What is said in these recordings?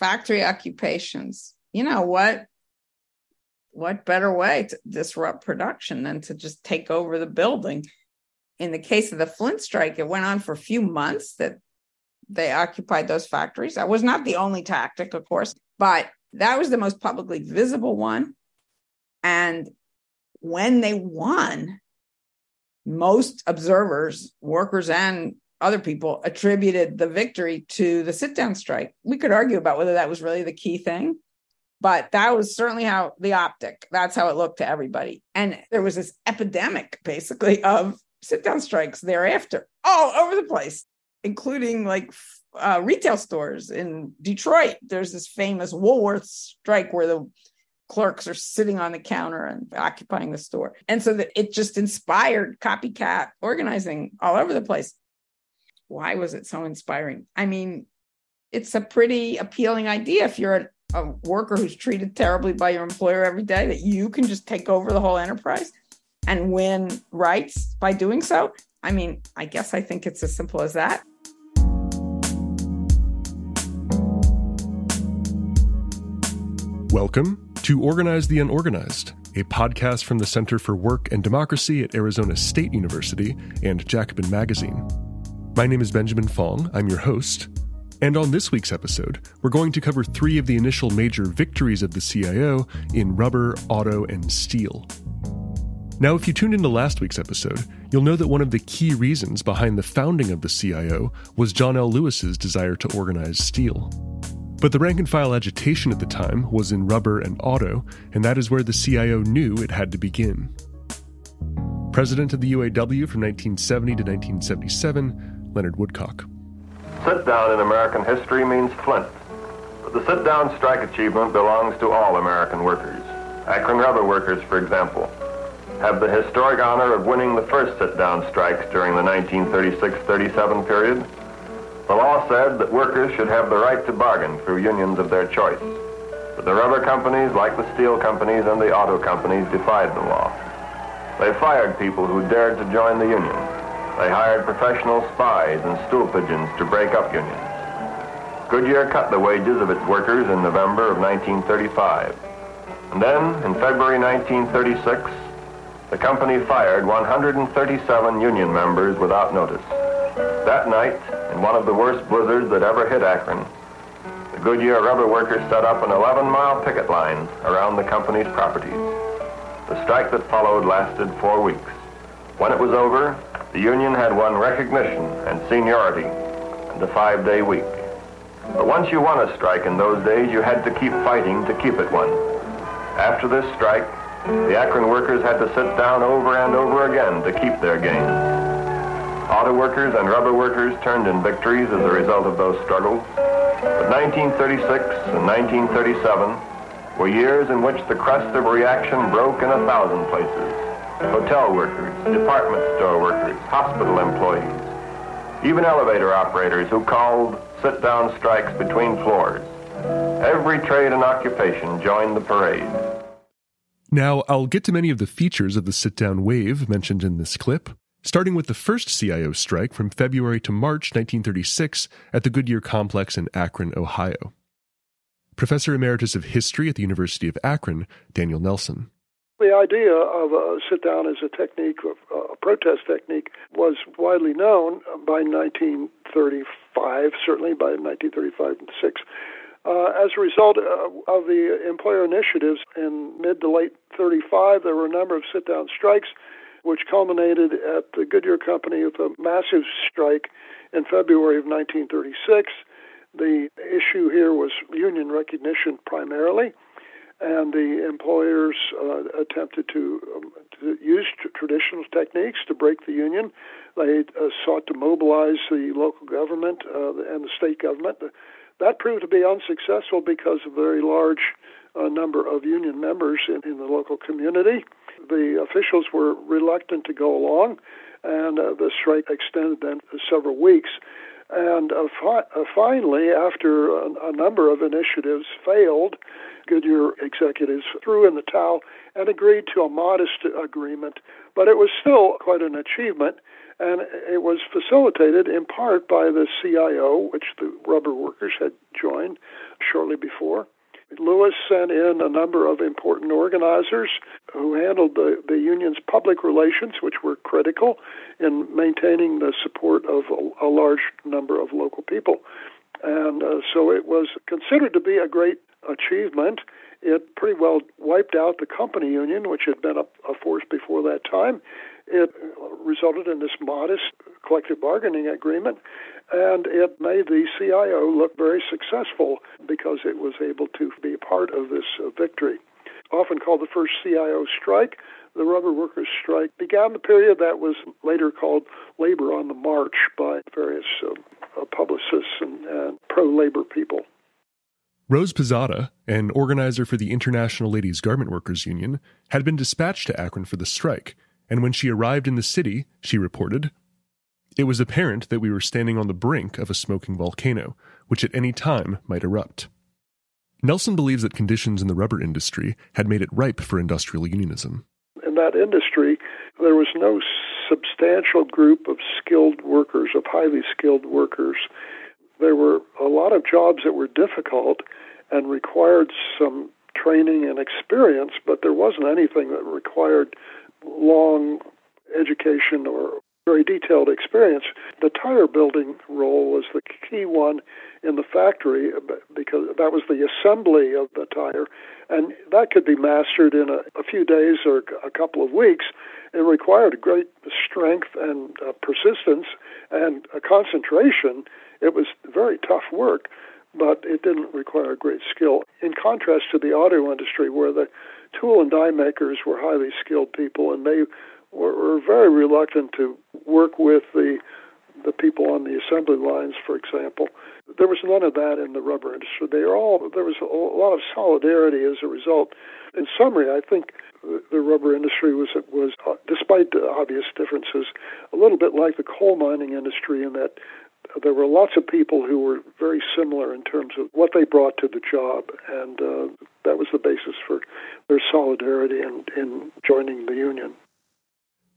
factory occupations. You know what? What better way to disrupt production than to just take over the building? In the case of the Flint strike, it went on for a few months that they occupied those factories. That was not the only tactic, of course, but that was the most publicly visible one. And when they won, most observers, workers, and other people attributed the victory to the sit down strike. We could argue about whether that was really the key thing, but that was certainly how the optic, that's how it looked to everybody. And there was this epidemic basically of sit down strikes thereafter all over the place, including like uh, retail stores in Detroit. There's this famous Woolworth strike where the clerks are sitting on the counter and occupying the store. And so that it just inspired copycat organizing all over the place. Why was it so inspiring? I mean, it's a pretty appealing idea if you're a, a worker who's treated terribly by your employer every day that you can just take over the whole enterprise and win rights by doing so. I mean, I guess I think it's as simple as that. Welcome to Organize the Unorganized, a podcast from the Center for Work and Democracy at Arizona State University and Jacobin Magazine. My name is Benjamin Fong, I'm your host. And on this week's episode, we're going to cover three of the initial major victories of the CIO in rubber, auto, and steel. Now, if you tuned into last week's episode, you'll know that one of the key reasons behind the founding of the CIO was John L. Lewis's desire to organize steel. But the rank and file agitation at the time was in rubber and auto, and that is where the CIO knew it had to begin. President of the UAW from 1970 to 1977, Leonard Woodcock. Sit down in American history means Flint. But the sit down strike achievement belongs to all American workers. Akron rubber workers, for example, have the historic honor of winning the first sit down strikes during the 1936 37 period the law said that workers should have the right to bargain through unions of their choice. But the rubber companies, like the steel companies and the auto companies, defied the law. They fired people who dared to join the union. They hired professional spies and stool pigeons to break up unions. Goodyear cut the wages of its workers in November of 1935. And then, in February 1936, the company fired 137 union members without notice. That night, in one of the worst blizzards that ever hit Akron, the Goodyear rubber workers set up an 11-mile picket line around the company's properties. The strike that followed lasted four weeks. When it was over, the union had won recognition and seniority and a five-day week. But once you won a strike in those days, you had to keep fighting to keep it won. After this strike, the Akron workers had to sit down over and over again to keep their gains. Auto workers and rubber workers turned in victories as a result of those struggles. But 1936 and 1937 were years in which the crust of reaction broke in a thousand places. Hotel workers, department store workers, hospital employees, even elevator operators who called sit-down strikes between floors. Every trade and occupation joined the parade. Now, I'll get to many of the features of the sit down wave mentioned in this clip, starting with the first CIO strike from February to March 1936 at the Goodyear complex in Akron, Ohio. Professor Emeritus of History at the University of Akron, Daniel Nelson. The idea of a sit down as a technique, a protest technique, was widely known by 1935, certainly by 1935 and 6. Uh, as a result uh, of the employer initiatives in mid to late 35, there were a number of sit down strikes which culminated at the Goodyear Company with a massive strike in February of 1936. The issue here was union recognition primarily, and the employers uh, attempted to, um, to use traditional techniques to break the union. They uh, sought to mobilize the local government uh, and the state government. That proved to be unsuccessful because of a very large uh, number of union members in, in the local community the officials were reluctant to go along, and uh, the strike extended then several weeks. And uh, fi- uh, finally, after a, a, number of initiatives failed, Goodyear executives threw in the towel and agreed to a modest agreement. But it was still quite an achievement, And it was facilitated in part by the CIO, which the rubber workers had joined shortly before. Lewis sent in a number of important organizers who handled the, the union's public relations, which were critical in maintaining the support of a, a large number of local people. And uh, so it was considered to be a great achievement. It pretty well wiped out the company union, which had been a, a force before that time. It resulted in this modest collective bargaining agreement, and it made the CIO look very successful because it was able to be part of this uh, victory. Often called the first CIO strike, the rubber workers' strike began the period that was later called Labor on the March by various uh, uh publicists and, and pro labor people. Rose Pesotta, an organizer for the International Ladies Garment Workers Union, had been dispatched to Akron for the strike and when she arrived in the city, she reported, it was apparent that we were standing on the brink of a smoking volcano, which at any time might erupt. Nelson believes that conditions in the rubber industry had made it ripe for industrial unionism. In that industry, there was no substantial group of skilled workers, of highly skilled workers. There were a lot of jobs that were difficult and required some training and experience, but there wasn't anything that required long education or very detailed experience. The tire building role was the key one in the factory because that was the assembly of the tire, and that could be mastered in a, a few days or a couple of weeks. It required great strength and uh, persistence and a concentration. It was very tough work, but it didn't require great skill. In contrast to the auto industry, where the tool and die makers were highly skilled people, and they were, were very reluctant to work with the the people on the assembly lines, for example. There was none of that in the rubber industry. They are all there was a, a lot of solidarity as a result. In summary, I think the rubber industry was was, uh, despite the obvious differences, a little bit like the coal mining industry in that there were lots of people who were very similar in terms of what they brought to the job, and uh, that was the basis for their solidarity in, in joining the union.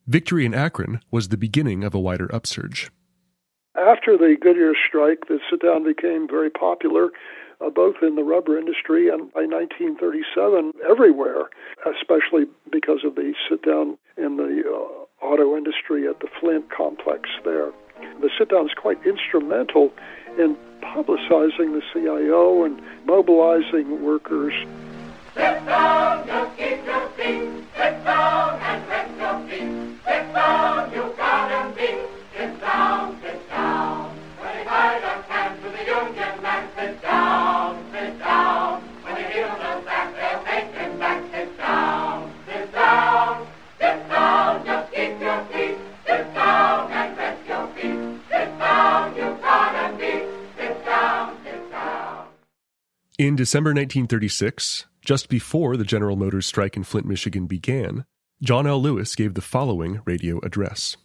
Victory in Akron was the beginning of a wider upsurge. After the Goodyear strike, the sit down became very popular, uh, both in the rubber industry and by 1937 everywhere, especially because of the sit down in the uh, auto industry at the Flint complex there. The sit down is quite instrumental in publicizing the CIO and mobilizing workers. Sit down, sit down. In December 1936, just before the General Motors strike in Flint, Michigan began, John L. Lewis gave the following radio address.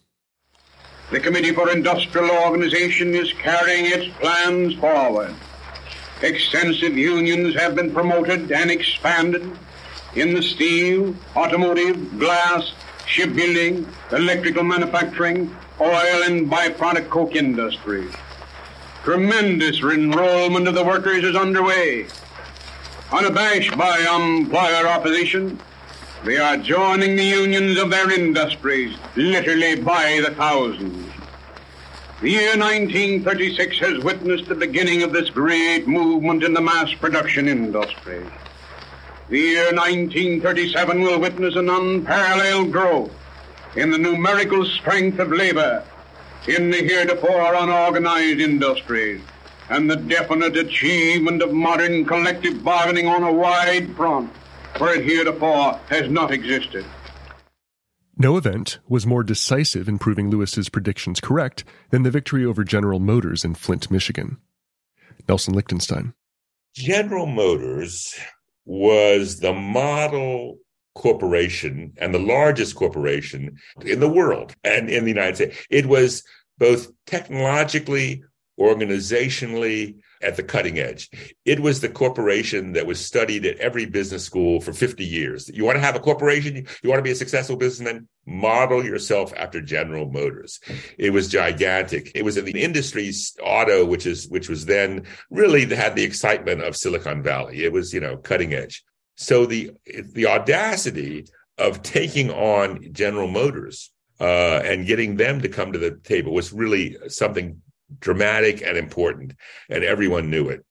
The Committee for Industrial Organization is carrying its plans forward. Extensive unions have been promoted and expanded in the steel, automotive, glass, shipbuilding, electrical manufacturing, oil, and byproduct coke industries. Tremendous enrollment of the workers is underway. Unabashed by employer opposition, they are joining the unions of their industries, literally by the thousands. The year 1936 has witnessed the beginning of this great movement in the mass production industry. The year 1937 will witness an unparalleled growth in the numerical strength of labor in the heretofore unorganized industries and the definite achievement of modern collective bargaining on a wide front where it heretofore has not existed. No event was more decisive in proving Lewis's predictions correct than the victory over General Motors in Flint, Michigan. Nelson Lichtenstein. General Motors was the model corporation and the largest corporation in the world and in the United States. It was both technologically, organizationally, at the cutting edge. It was the corporation that was studied at every business school for 50 years. You want to have a corporation? You want to be a successful businessman? Model yourself after General Motors. It was gigantic. It was in the industry's auto, which is, which was then really had the excitement of Silicon Valley. It was, you know, cutting edge. So the, the audacity of taking on General Motors uh, and getting them to come to the table was really something dramatic and important, and everyone knew it.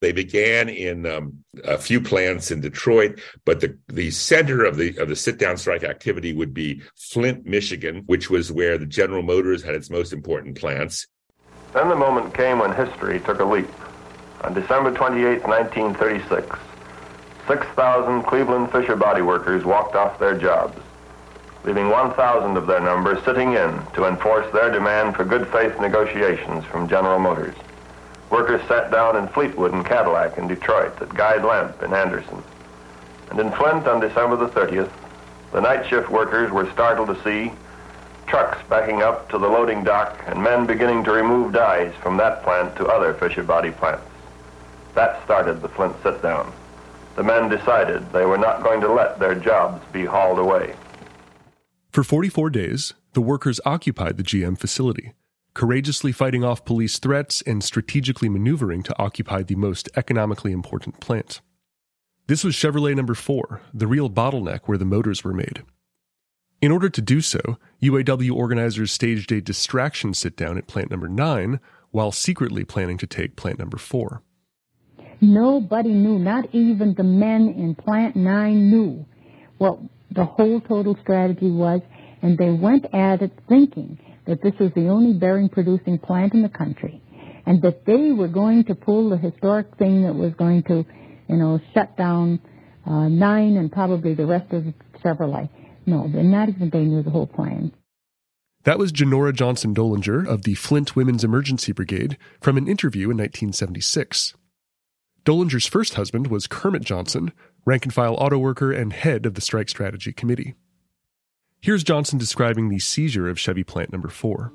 They began in um, a few plants in Detroit, but the, the center of the of the sit down strike activity would be Flint, Michigan, which was where the General Motors had its most important plants. Then the moment came when history took a leap. On December 28, 1936, 6,000 Cleveland Fisher body workers walked off their jobs leaving 1,000 of their number sitting in to enforce their demand for good faith negotiations from General Motors. Workers sat down in Fleetwood and Cadillac in Detroit, at Guide Lamp in Anderson. And in Flint on December the 30th, the night shift workers were startled to see trucks backing up to the loading dock and men beginning to remove dies from that plant to other Fisher body plants. That started the Flint sit-down. The men decided they were not going to let their jobs be hauled away. For 44 days, the workers occupied the GM facility, courageously fighting off police threats and strategically maneuvering to occupy the most economically important plant. This was Chevrolet number 4, the real bottleneck where the motors were made. In order to do so, UAW organizers staged a distraction sit down at plant number 9 while secretly planning to take plant number 4. Nobody knew, not even the men in plant 9 knew what the whole total strategy was, and they went at it thinking that this was the only bearing producing plant in the country, and that they were going to pull the historic thing that was going to, you know, shut down uh, nine and probably the rest of Chevrolet. No, not even they knew the whole plan. That was Genora Johnson Dollinger of the Flint Women's Emergency Brigade from an interview in 1976. Dollinger's first husband was Kermit Johnson, rank and file auto worker and head of the Strike Strategy Committee. Here's Johnson describing the seizure of Chevy Plant Number 4.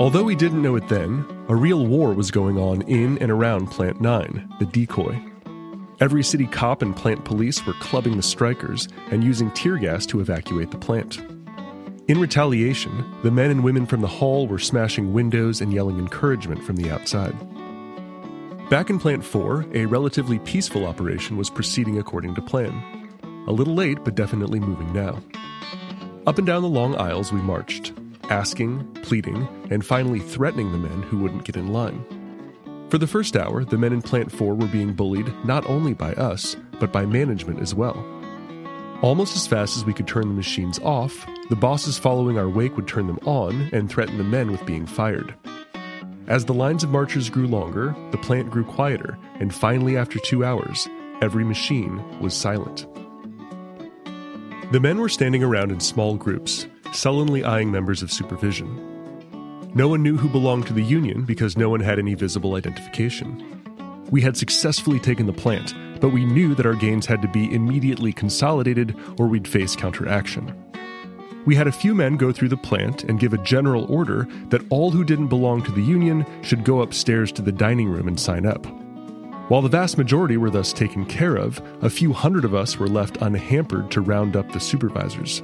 Although we didn't know it then, a real war was going on in and around Plant 9, the decoy. Every city cop and plant police were clubbing the strikers and using tear gas to evacuate the plant. In retaliation, the men and women from the hall were smashing windows and yelling encouragement from the outside. Back in Plant 4, a relatively peaceful operation was proceeding according to plan. A little late, but definitely moving now. Up and down the long aisles we marched, asking, pleading, and finally threatening the men who wouldn't get in line. For the first hour, the men in Plant 4 were being bullied not only by us, but by management as well. Almost as fast as we could turn the machines off, the bosses following our wake would turn them on and threaten the men with being fired. As the lines of marchers grew longer, the plant grew quieter, and finally, after two hours, every machine was silent. The men were standing around in small groups, sullenly eyeing members of supervision. No one knew who belonged to the union because no one had any visible identification. We had successfully taken the plant, but we knew that our gains had to be immediately consolidated or we'd face counteraction we had a few men go through the plant and give a general order that all who didn't belong to the union should go upstairs to the dining room and sign up. While the vast majority were thus taken care of, a few hundred of us were left unhampered to round up the supervisors.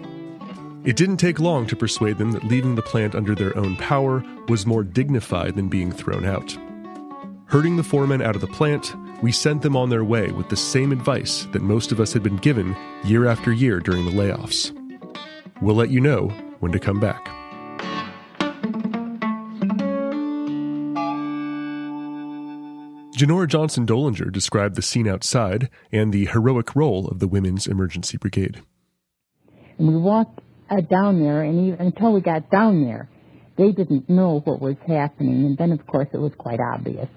It didn't take long to persuade them that leaving the plant under their own power was more dignified than being thrown out. Herding the foremen out of the plant, we sent them on their way with the same advice that most of us had been given year after year during the layoffs. We'll let you know when to come back. Genora Johnson Dollinger described the scene outside and the heroic role of the Women's Emergency Brigade. we walked uh, down there, and even, until we got down there, they didn't know what was happening. And then, of course, it was quite obvious.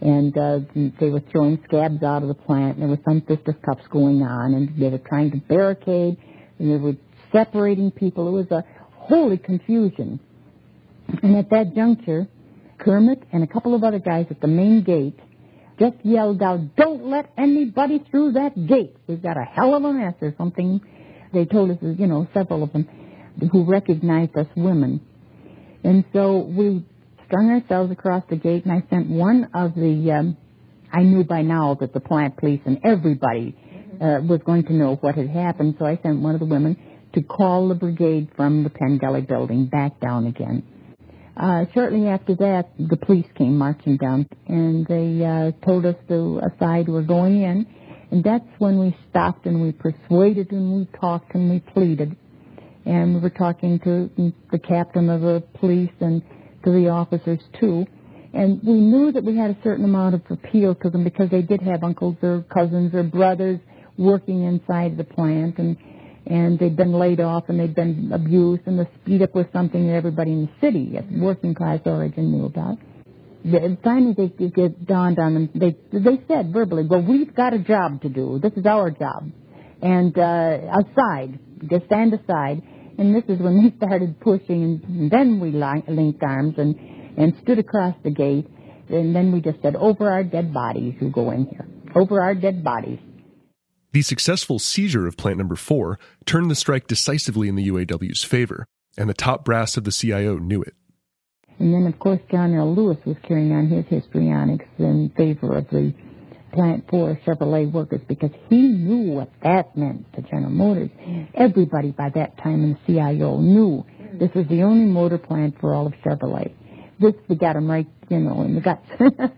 And uh, they were throwing scabs out of the plant, and there was some fisticuffs going on, and they were trying to barricade, and they were separating people. It was a holy confusion. And at that juncture, Kermit and a couple of other guys at the main gate just yelled out, don't let anybody through that gate. We've got a hell of a mess or something. They told us, you know, several of them who recognized us women. And so we strung ourselves across the gate, and I sent one of the. Um, I knew by now that the plant police and everybody uh, was going to know what had happened, so I sent one of the women to call the brigade from the Pengelly building back down again. Uh, shortly after that, the police came marching down, and they uh, told us to aside we're going in, and that's when we stopped and we persuaded and we talked and we pleaded, and we were talking to the captain of the police and to the officers too, and we knew that we had a certain amount of appeal to them because they did have uncles or cousins or brothers working inside the plant. And and they'd been laid off and they'd been abused and the speed up was something that everybody in the city at working class origin knew about. The, finally they it dawned on them they they said verbally, Well we've got a job to do. This is our job. And uh aside, just stand aside and this is when they started pushing and then we linked arms and and stood across the gate. And then we just said, over our dead bodies who go in here. Over our dead bodies. The successful seizure of plant number four turned the strike decisively in the UAW's favor, and the top brass of the CIO knew it. And then, of course, John L. Lewis was carrying on his histrionics in favor of the Plant 4 Chevrolet workers because he knew what that meant to General Motors. Everybody by that time in the CIO knew this was the only motor plant for all of Chevrolet this we got him right, you know, in the guts.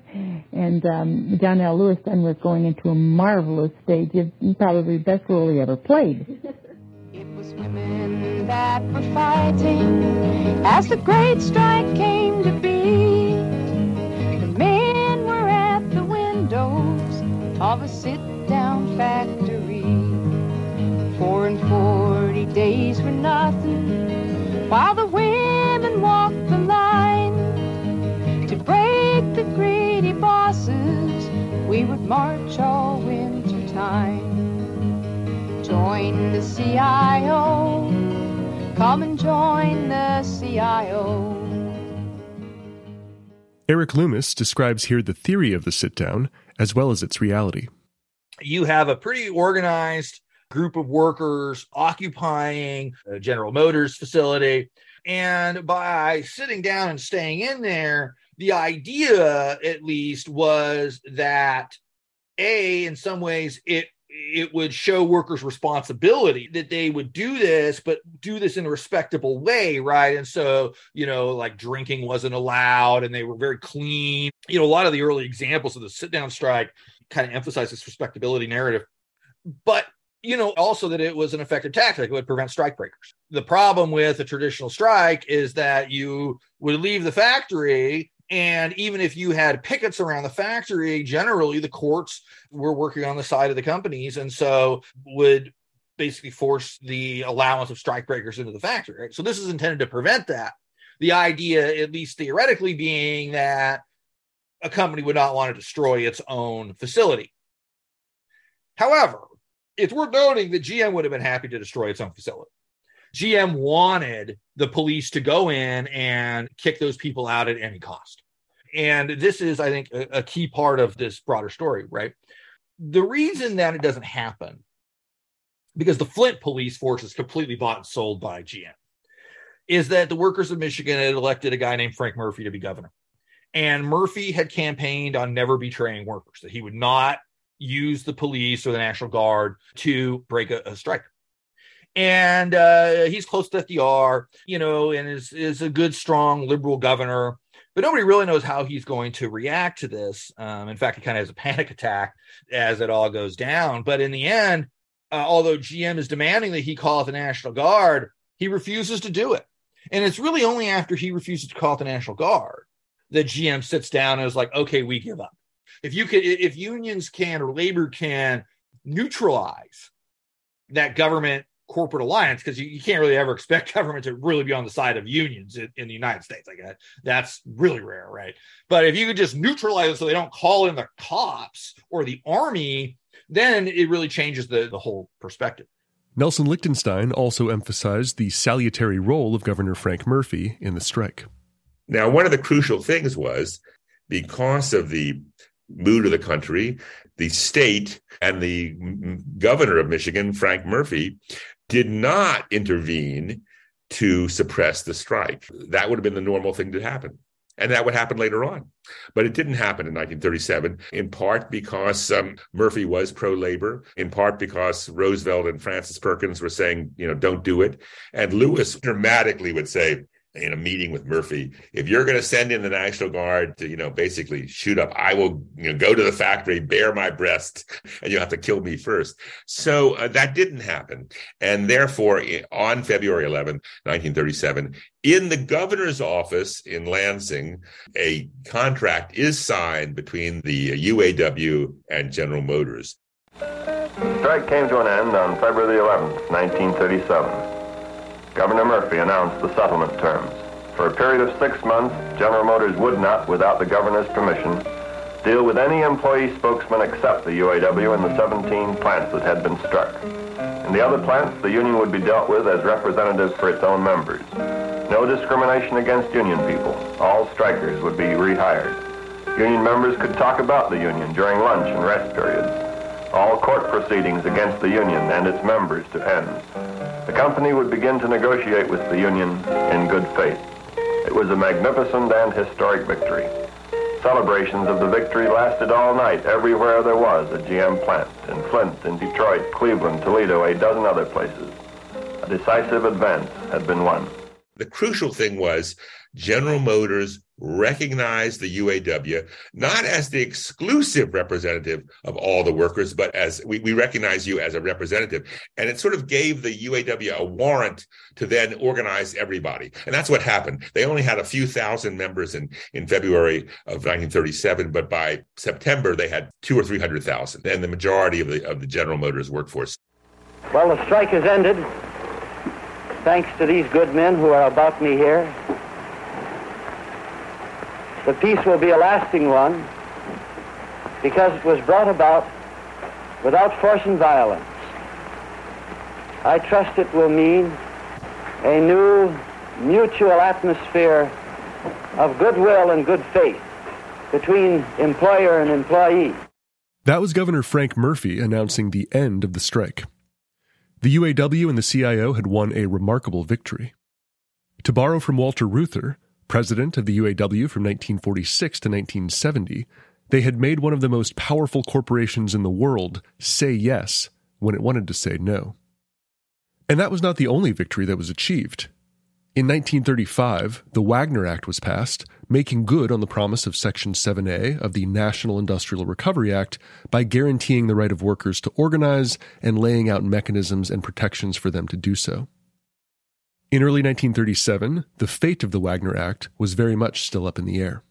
and um, John L. Lewis then was going into a marvelous stage, probably the best role he ever played. It was women that were fighting as the great strike came to be. The men were at the windows of a sit-down factory. Four and forty days for nothing, while the women walked we would march all winter time. Join the CIO, come and join the CIO. Erik Loomis describes here the theory of the sit down as well as its reality. You have a pretty organized group of workers occupying General Motors facility. And by sitting down and staying in there, the idea at least was that a in some ways it it would show workers responsibility that they would do this but do this in a respectable way right? And so you know like drinking wasn't allowed and they were very clean. You know a lot of the early examples of the sit down strike kind of emphasize this respectability narrative. But you know also that it was an effective tactic it would prevent strike breakers. The problem with a traditional strike is that you would leave the factory and even if you had pickets around the factory, generally the courts were working on the side of the companies and so would basically force the allowance of strikebreakers into the factory. Right? So this is intended to prevent that. The idea, at least theoretically, being that a company would not want to destroy its own facility. However, it's worth noting that GM would have been happy to destroy its own facility. GM wanted the police to go in and kick those people out at any cost. And this is, I think, a, a key part of this broader story, right? The reason that it doesn't happen, because the Flint police force is completely bought and sold by GM, is that the workers of Michigan had elected a guy named Frank Murphy to be governor. And Murphy had campaigned on never betraying workers, that he would not use the police or the National Guard to break a, a strike and uh, he's close to FDR, you know, and is is a good, strong liberal governor. But nobody really knows how he's going to react to this. Um, in fact, he kind of has a panic attack as it all goes down. But in the end, uh, although GM is demanding that he call the National Guard, he refuses to do it. And it's really only after he refuses to call the National Guard that GM sits down and is like, "Okay, we give up." If you could, if unions can or labor can neutralize that government corporate alliance because you, you, can't really ever expect government to really be on the side of unions in, in the United States. Like that, that's really rare, right? But if you could just neutralize it so they don't call in the cops or the army, then it really changes the, the whole perspective. Nelson Lichtenstein also emphasized the salutary role of Governor Frank Murphy in the strike. Now, one of the crucial things was because of the mood of the country, the state and the governor of Michigan, Frank Murphy, did not intervene to suppress the strike. That would have been the normal thing to happen. And that would happen later on. But it didn't happen in 1937, in part because um, Murphy was pro labor, in part because Roosevelt and Frances Perkins were saying, you know, don't do it. And Lewis dramatically would say, in a meeting with Murphy, if you're going to send in the National Guard to, you know, basically shoot up, I will, you know, go to the factory, bare my breast, and you have to kill me first. So uh, that didn't happen. And therefore, on February 11, 1937, in the governor's office in Lansing, a contract is signed between the UAW and General Motors. The strike came to an end on February 11, 1937. Governor Murphy announced the settlement terms. For a period of six months, General Motors would not, without the governor's permission, deal with any employee spokesman except the UAW in the 17 plants that had been struck. In the other plants, the union would be dealt with as representatives for its own members. No discrimination against union people. All strikers would be rehired. Union members could talk about the union during lunch and rest periods. All court proceedings against the union and its members to end. The company would begin to negotiate with the union in good faith. It was a magnificent and historic victory. Celebrations of the victory lasted all night everywhere there was a GM plant, in Flint, in Detroit, Cleveland, Toledo, a dozen other places. A decisive advance had been won. The crucial thing was General Motors recognized the UAW not as the exclusive representative of all the workers, but as we, we, recognize you as a representative. And it sort of gave the UAW a warrant to then organize everybody. And that's what happened. They only had a few thousand members in, in February of 1937, but by September they had two or three hundred thousand, and the majority of the of the General Motors workforce. Well, the strike has ended. Thanks to these good men who are about me here. The peace will be a lasting one because it was brought about without force and violence. I trust it will mean a new mutual atmosphere of goodwill and good faith between employer and employee. That was Governor Frank Murphy announcing the end of the strike. The UAW and the CIO had won a remarkable victory. To borrow from Walter Reuther, president of the UAW from 1946 to 1970, they had made one of the most powerful corporations in the world say yes when it wanted to say no. And that was not the only victory that was achieved. In 1935, the Wagner Act was passed, making good on the promise of Section 7A of the National Industrial Recovery Act by guaranteeing the right of workers to organize and laying out mechanisms and protections for them to do so. In early 1937, the fate of the Wagner Act was very much still up in the air.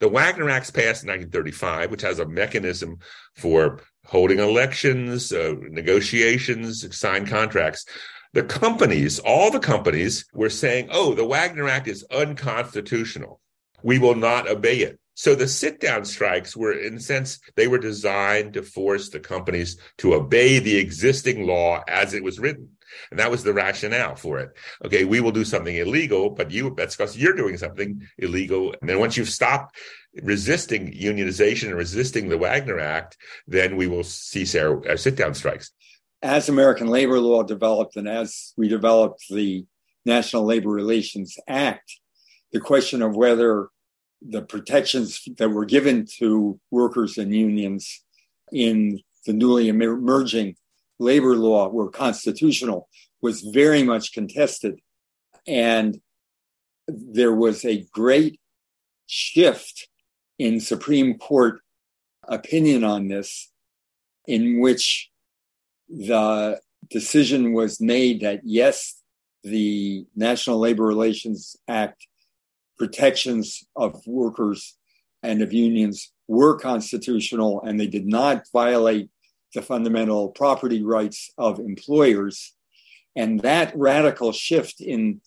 The Wagner Act's passed in 1935, which has a mechanism for holding elections, uh, negotiations, signed contracts. The companies, all the companies, were saying, oh, the Wagner Act is unconstitutional. We will not obey it. So the sit down strikes were, in a sense, they were designed to force the companies to obey the existing law as it was written. And that was the rationale for it. Okay, we will do something illegal, but you that's because you're doing something illegal. And then once you've stopped resisting unionization and resisting the Wagner Act, then we will cease our, our sit down strikes. As American labor law developed and as we developed the National Labor Relations Act, the question of whether the protections that were given to workers and unions in the newly emerging labor law were constitutional was very much contested. And there was a great shift in Supreme Court opinion on this, in which the decision was made that yes, the National Labor Relations Act protections of workers and of unions were constitutional and they did not violate the fundamental property rights of employers. And that radical shift in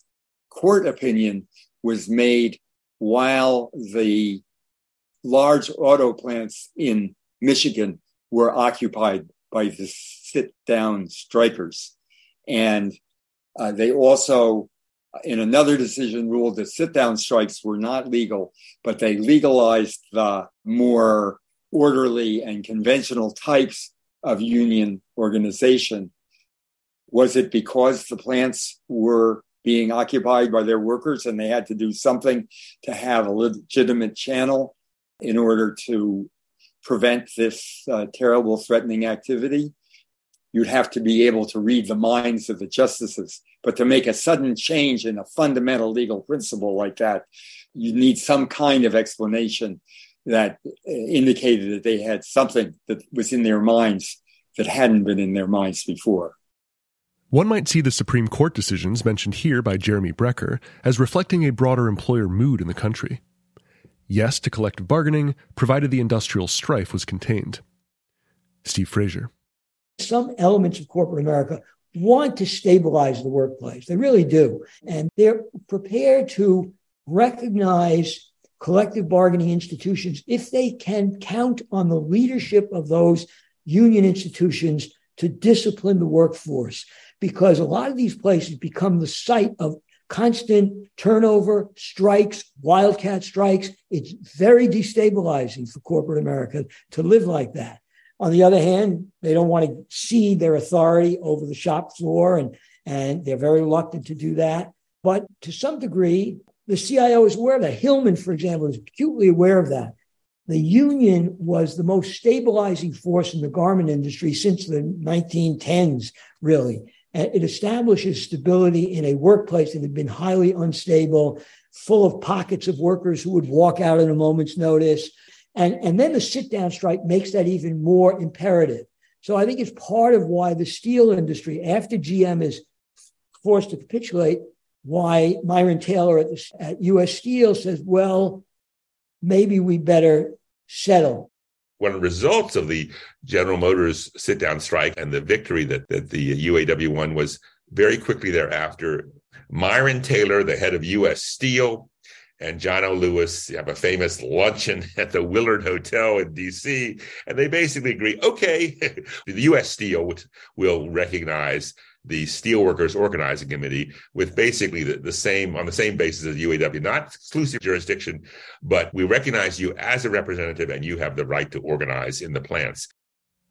court opinion was made while the large auto plants in Michigan were occupied by the sit down strikers. And uh, they also, in another decision, ruled that sit down strikes were not legal, but they legalized the more orderly and conventional types of union organization. Was it because the plants were being occupied by their workers, and they had to do something to have a legitimate channel in order to prevent this uh, terrible threatening activity. You'd have to be able to read the minds of the justices. But to make a sudden change in a fundamental legal principle like that, you need some kind of explanation that uh, indicated that they had something that was in their minds that hadn't been in their minds before. One might see the Supreme Court decisions mentioned here by Jeremy Brecher as reflecting a broader employer mood in the country. Yes to collective bargaining, provided the industrial strife was contained. Steve Fraser. Some elements of corporate America want to stabilize the workplace. They really do. And they're prepared to recognize collective bargaining institutions if they can count on the leadership of those union institutions to discipline the workforce because a lot of these places become the site of constant turnover, strikes, wildcat strikes. It's very destabilizing for corporate America to live like that. On the other hand, they don't want to cede their authority over the shop floor, and, and they're very reluctant to do that. But to some degree, the CIO is aware of that. Hillman, for example, is acutely aware of that. The union was the most stabilizing force in the garment industry since the 1910s, really. It establishes stability in a workplace that had been highly unstable, full of pockets of workers who would walk out at a moment's notice. And, and then the sit down strike makes that even more imperative. So I think it's part of why the steel industry, after GM is forced to capitulate, why Myron Taylor at, the, at US Steel says, well, maybe we better settle one results of the General Motors sit down strike and the victory that, that the UAW won was very quickly thereafter. Myron Taylor, the head of U.S. Steel, and John O. Lewis have a famous luncheon at the Willard Hotel in D.C. And they basically agree, okay, the U.S. Steel will recognize the Steelworkers Organizing Committee with basically the, the, same on the same basis as UAW, not exclusive jurisdiction, but we recognize you as a representative and you have the right to organize in the plants.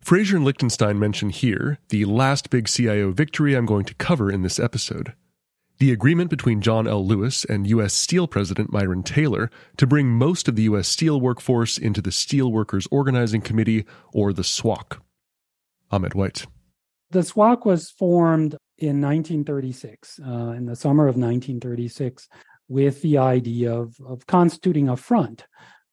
Fraser and Lichtenstein mention here the last big CIO victory I'm going to cover in this episode. The agreement between John L. Lewis and U.S. Steel President Myron Taylor to bring most of the U.S. steel workforce into the Steelworkers Organizing Committee, or the SWOC. Ahmed White. The SWOC was formed in 1936, uh, in the summer of 1936, with the idea of, of constituting a front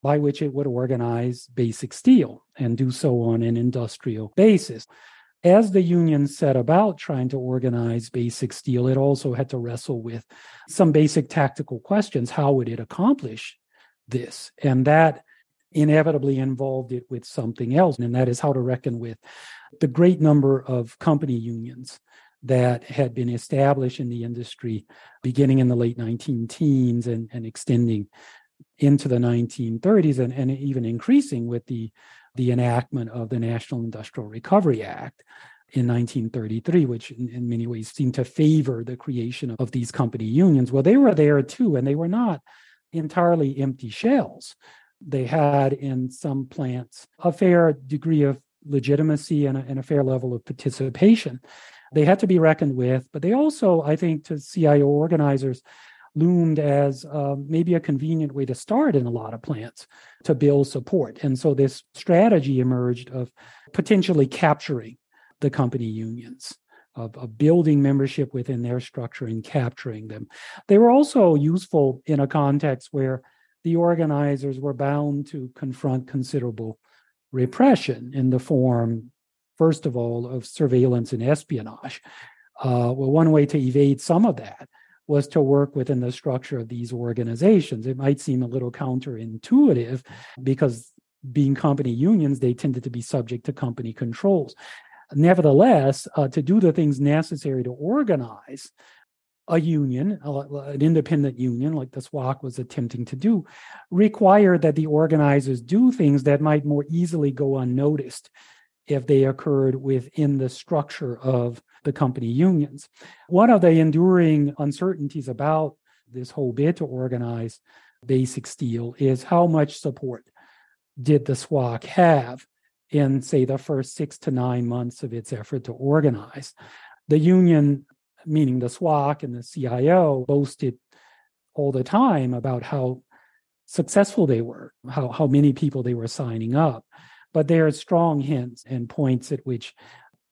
by which it would organize basic steel and do so on an industrial basis. As the union set about trying to organize basic steel, it also had to wrestle with some basic tactical questions. How would it accomplish this? And that inevitably involved it with something else, and that is how to reckon with the great number of company unions that had been established in the industry beginning in the late 19 teens and, and extending into the 1930s and, and even increasing with the, the enactment of the National Industrial Recovery Act in 1933, which in, in, many ways seemed to favor the creation of these company unions. Well, they were there too, and they were not entirely empty shells. They had in some plants a fair degree of legitimacy and a, and a fair level of participation. They had to be reckoned with, but they also, I think, to CIO organizers, loomed as uh, maybe a convenient way to start in a lot of plants to build support. And so this strategy emerged of potentially capturing the company unions. Of, of, building membership within their structure and capturing them. They were also useful in a context where the organizers were bound to confront considerable repression in the form, first of all, of surveillance and espionage. Uh, well, one way to evade some of that was to work within the structure of these organizations. It might seem a little counterintuitive because being company unions, they tended to be subject to company controls. Nevertheless, uh, to do the things necessary to organize a union, an independent union, like the SWOC was attempting to do, require that the organizers do things that might more easily go unnoticed if they occurred within the structure of the company unions. One of the enduring uncertainties about this whole bid to organize basic steel is how much support did the SWOC have in, say, the first six to nine months of its effort to organize. The union meaning the SWOC and the CIO, boasted all the time about how successful they were, how, how many people they were signing up. But there are strong hints and points at which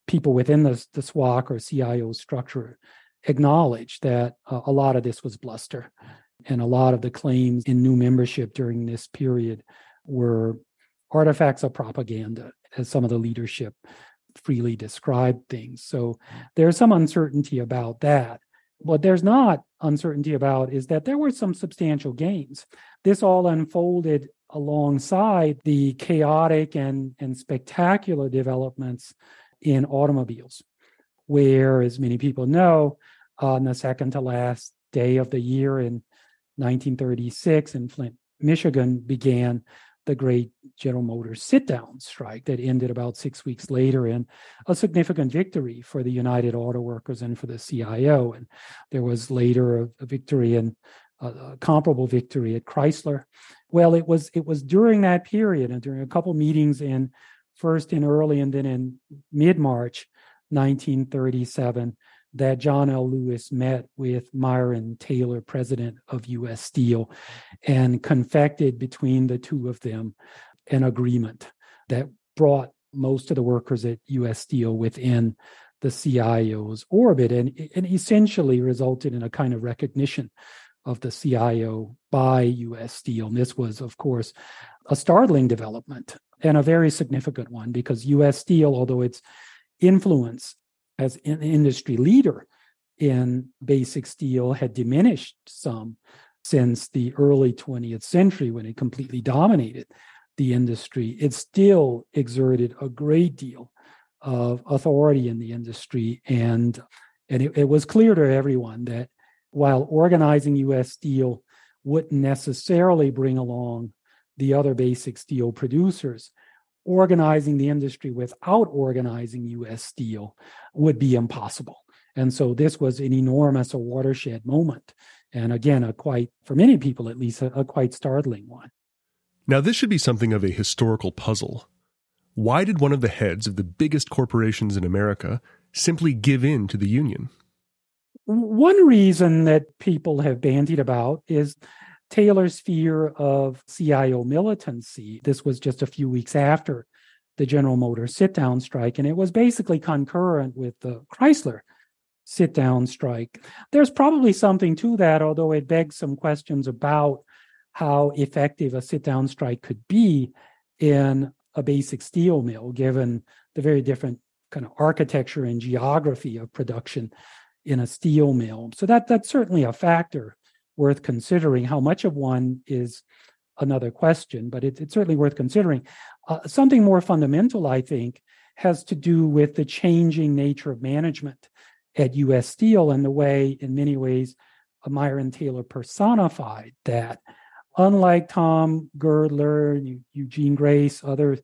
people within the, the SWOC or CIO structure acknowledge that uh, a lot of this was bluster. And a lot of the claims in new membership during this period were artifacts of propaganda, as some of the leadership freely describe things. So mm. there's some uncertainty about that. What there's not uncertainty about is that there were some substantial gains. This all unfolded alongside the chaotic and, and spectacular developments in automobiles, where, as many people know, on the second to last day of the year in 1936 in Flint, Michigan, began the great General Motors sit down strike that ended about six weeks later in a significant victory for the United Auto Workers and for the CIO. And there was later a, a victory and a, comparable victory at Chrysler. Well, it was it was during that period and during a couple meetings in first in early and then in mid March 1937 that John L. Lewis met with Myron Taylor, president of U.S. Steel, and confected between the two of them an agreement that brought most of the workers at U.S. Steel within the CIO's orbit and, and essentially resulted in a kind of recognition of the CIO by U.S. Steel. And this was, of course, a startling development and a very significant one because U.S. Steel, although its influence as an industry leader in basic steel had diminished some since the early 20th century when it completely dominated the industry. It still exerted a great deal of authority in the industry. And, and it, it was clear to everyone that while organizing US Steel wouldn't necessarily bring along the other basic steel producers, organizing the industry without organizing US Steel would be impossible. And so this was an enormous a watershed moment. And again, a quite, for many people at least, a, a quite startling one. Now, this should be something of a historical puzzle. Why did one of the heads of the biggest corporations in America simply give in to the Union? One reason that people have bandied about is Taylor's fear of CIO militancy. This was just a few weeks after the General Motors sit down strike, and it was basically concurrent with the Chrysler sit down strike. There's probably something to that, although it begs some questions about how effective a sit down strike could be in a basic steel mill, given the very different kind of architecture and geography of production in a steel mill. So that that's certainly a factor worth considering. How much of one is another question, but it, it's certainly worth considering. Uh, something more fundamental, I think, has to do with the changing nature of management at U.S. Steel and the way, in many ways, Myron Taylor personified that. Unlike Tom Girdler, Eugene Grace, other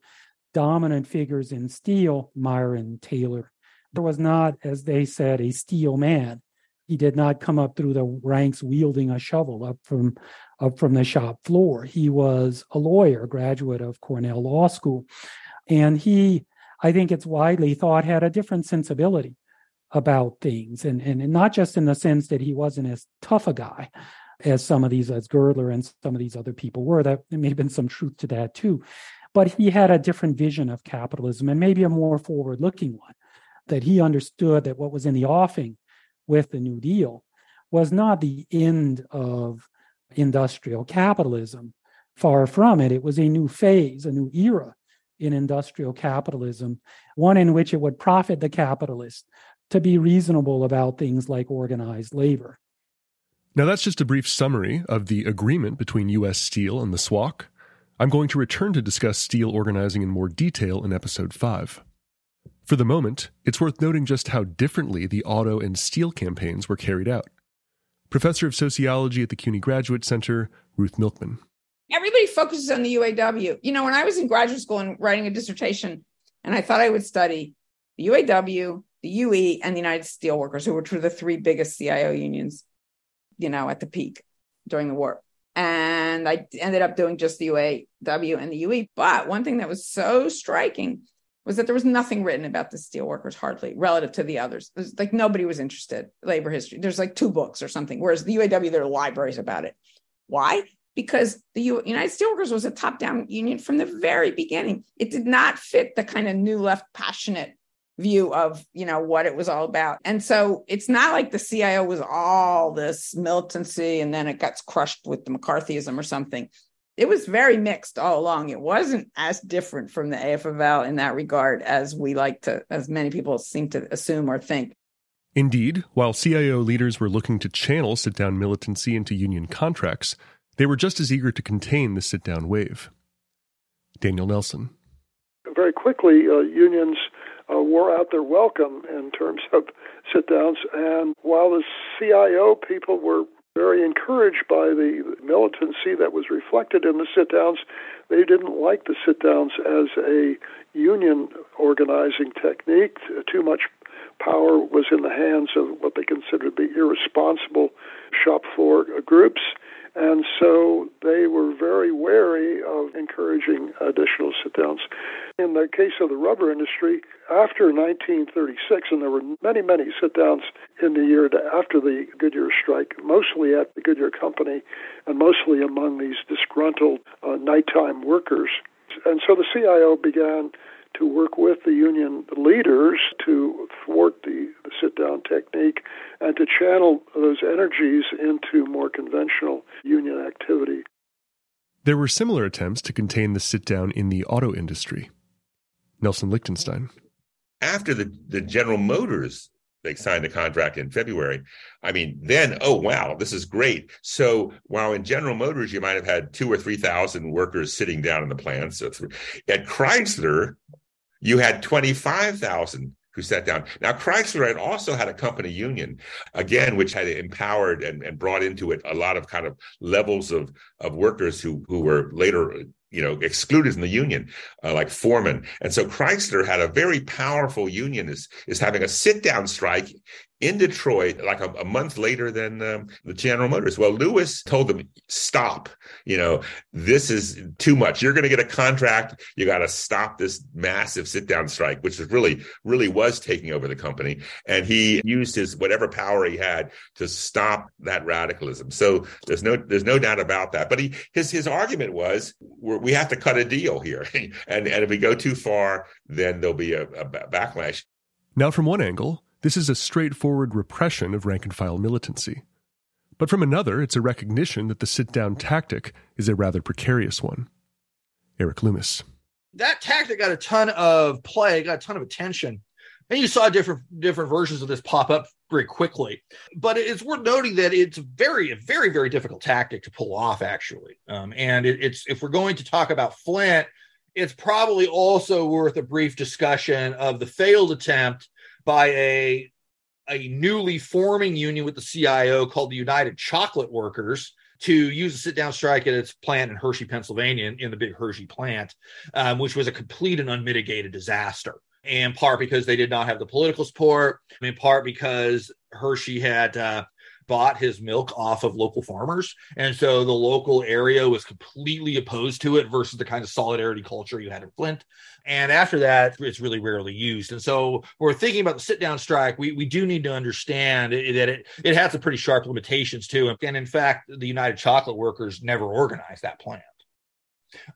dominant figures in steel, Myron Taylor, there was not, as they said, a steel man. He did not come up through the ranks wielding a shovel up from up from the shop floor. He was a lawyer, graduate of Cornell Law School, and he, I think it's widely thought, had a different sensibility about things, and and, and not just in the sense that he wasn't as tough a guy as some of these, as Girdler and some of these other people were. That there may have been some truth to that too, but he had a different vision of capitalism and maybe a more forward-looking one. That he understood that what was in the offing with the New Deal was not the end of industrial capitalism. Far from it, it was a new phase, a new era in industrial capitalism, one in which it would profit the capitalist to be reasonable about things like organized labor. Now, that's just a brief summary of the agreement between U.S. Steel and the SWOC. I'm going to return to discuss steel organizing in more detail in episode 5. For the moment, it's worth noting just how differently the auto and steel campaigns were carried out. Professor of Sociology at the CUNY Graduate Center, Ruth Milkman. Everybody focuses on the UAW. You know, when I was in graduate school and writing a dissertation, and I thought I would study the UAW, the UE, and the United Steelworkers, who were the three biggest CIO unions, you know, at the peak during the war. And I ended up doing just the UAW and the UE. But one thing that was so striking was that there was nothing written about the steelworkers hardly relative to the others. Like nobody was interested. Labor history. There's like two books or something. Whereas the UAW, there are libraries about it. Why? Because the United Steelworkers was a top-down union from the very beginning. It did not fit the kind of new left passionate view of you know what it was all about and so it's not like the cio was all this militancy and then it gets crushed with the mccarthyism or something it was very mixed all along. It wasn't as different from the AFL in that regard as we like to, as many people seem to assume or think. Indeed, while CIO leaders were looking to channel sit down militancy into union contracts, they were just as eager to contain the sit down wave. Daniel Nelson. Very quickly, uh, unions uh, wore out their welcome in terms of sit downs. And while the CIO people were very encouraged by the militancy that was reflected in the sit downs. They didn't like the sit downs as a union organizing technique. Too much power was in the hands of what they considered to be irresponsible shop floor groups. And so they were very wary of encouraging additional sit downs. In the case of the rubber industry, after 1936, and there were many, many sit downs in the year after the Goodyear strike, mostly at the Goodyear Company and mostly among these disgruntled uh, nighttime workers. And so the CIO began to work with the union leaders to thwart the, the sit down technique and to channel those energies into more conventional union activity. There were similar attempts to contain the sit down in the auto industry. Nelson Lichtenstein. After the, the General Motors they signed a contract in February. I mean, then, oh wow, this is great. So while in General Motors you might have had two or three thousand workers sitting down in the plants, so at Chrysler you had 25,000 who sat down. Now, Chrysler had also had a company union, again, which had empowered and, and brought into it a lot of kind of levels of, of workers who, who were later you know excluded in the union uh, like foreman and so chrysler had a very powerful union is is having a sit down strike in Detroit, like a, a month later than um, the General Motors. Well, Lewis told them, "Stop! You know, this is too much. You're going to get a contract. You got to stop this massive sit-down strike, which was really, really was taking over the company." And he used his whatever power he had to stop that radicalism. So there's no, there's no doubt about that. But he, his, his argument was, we have to cut a deal here, and and if we go too far, then there'll be a, a backlash. Now, from one angle, this is a straightforward repression of rank and file militancy. But from another, it's a recognition that the sit down tactic is a rather precarious one. Erik Loomis. That tactic got a ton of play, got a ton of attention. And you saw different different versions of this pop up very quickly. But it's worth noting that it's very, a very, very difficult tactic to pull off, actually. Um, and it, it's if we're going to talk about Flint, it's probably also worth a brief discussion of the failed attempt by a a newly forming union with the CIO called the United Chocolate Workers to use a sit down strike at its plant in Hershey, Pennsylvania, in, the big Hershey plant, um, which was a complete and unmitigated disaster. In part because they did not have the political support, in part because Hershey had uh, bought his milk off of local farmers. And so the local area was completely opposed to it versus the kind of solidarity culture you had in Flint. And after that, it's really rarely used. And so we're thinking about the sit down strike. We, we do need to understand that it, it has some pretty sharp limitations too. And in fact, the United Chocolate Workers never organized that plant.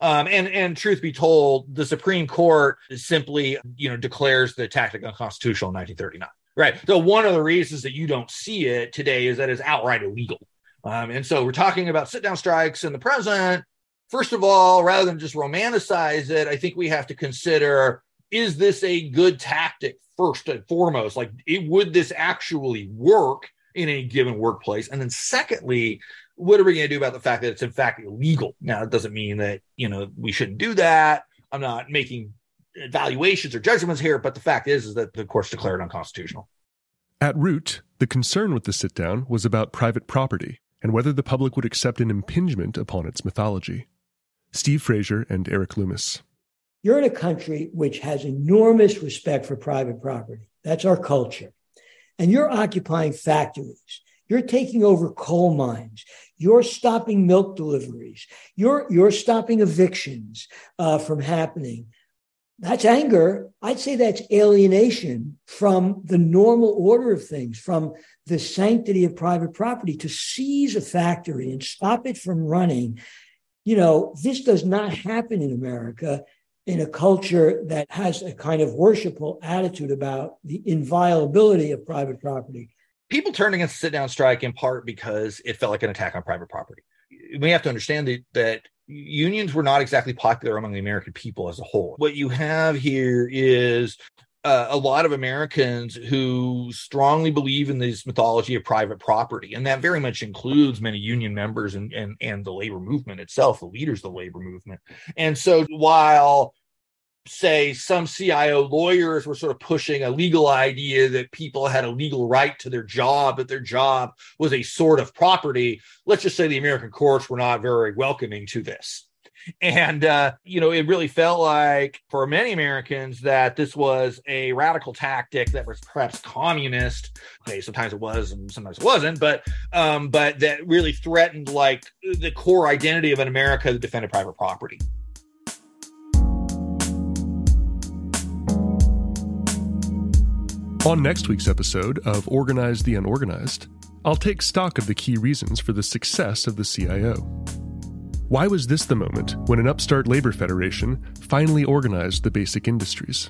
Um, and and truth be told, the Supreme Court simply you know declares the tactic unconstitutional in 1939. Right. So one of the reasons that you don't see it today is that it's outright illegal. Um, and so we're talking about sit down strikes in the present. First of all, rather than just romanticize it, I think we have to consider is this a good tactic first and foremost? Like, it, would this actually work in a given workplace? And then, secondly, what are we going to do about the fact that it's in fact illegal? Now, it doesn't mean that you know we shouldn't do that. I'm not making evaluations or judgments here, but the fact is, is that the court's declared unconstitutional. At root, the concern with the sit down was about private property and whether the public would accept an impingement upon its mythology. Steve Fraser and Erik Loomis. You're in a country which has enormous respect for private property. That's our culture. And you're occupying factories. You're taking over coal mines. You're stopping milk deliveries. You're, you're stopping evictions uh, from happening that's anger. I'd say that's alienation from the normal order of things, from the sanctity of private property to seize a factory and stop it from running. You know, this does not happen in America in a culture that has a kind of worshipful attitude about the inviolability of private property. People turned against the sit down strike in part because it felt like an attack on private property. We have to understand that, unions were not exactly popular among the American people as a whole. What you have here is uh, a lot of Americans who strongly believe in this mythology of private property, and that very much includes many union members and and and the labor movement itself, the leaders of the labor movement. And so, while say some CIO lawyers were sort of pushing a legal idea that people had a legal right to their job, that their job was a sort of property. Let's just say the American courts were not very welcoming to this. And, uh, you know, it really felt like for many Americans that this was a radical tactic that was perhaps communist. Okay, sometimes it was and sometimes it wasn't, but, um, but that really threatened like the core identity of an America that defended private property. On next week's episode of Organize the Unorganized, I'll take stock of the key reasons for the success of the CIO. Why was this the moment when an upstart labor federation finally organized the basic industries?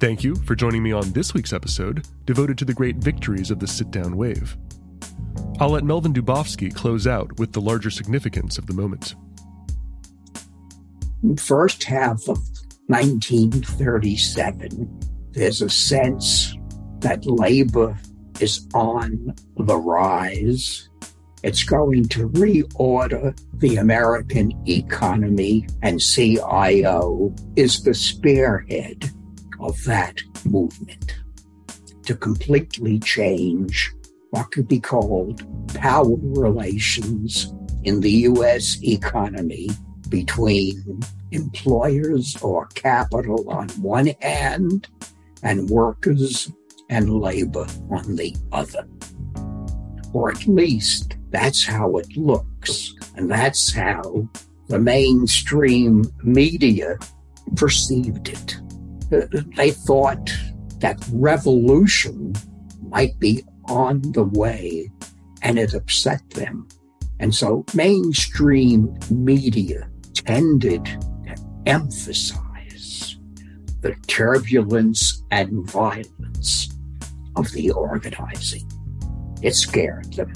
Thank you for joining me on this week's episode, devoted to the great victories of the sit down wave. I'll let Melvin Dubofsky close out with the larger significance of the moment. First half of 1937 there's a sense that labor is on the rise. It's going to reorder the American economy, and CIO is the spearhead of that movement to completely change what could be called power relations in the U.S. economy between employers or capital on one hand and workers and labor on the other. Or at least that's how it looks. And that's how the mainstream media perceived it. Uh, they thought that revolution might be on the way and it upset them. And so mainstream media tended to emphasize the turbulence and violence of the organizing. It scared them.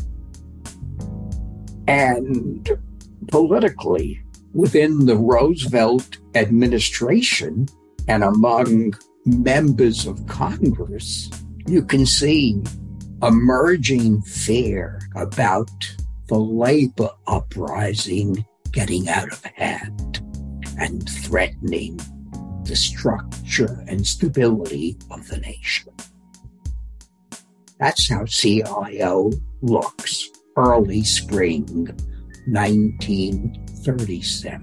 And politically, within the Roosevelt administration and among members of Congress, you can see emerging fear about the labor uprising getting out of hand and threatening the structure and stability of the nation. That's how CIO looks early spring 1937.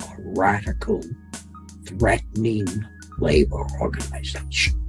A radical, threatening labor organization.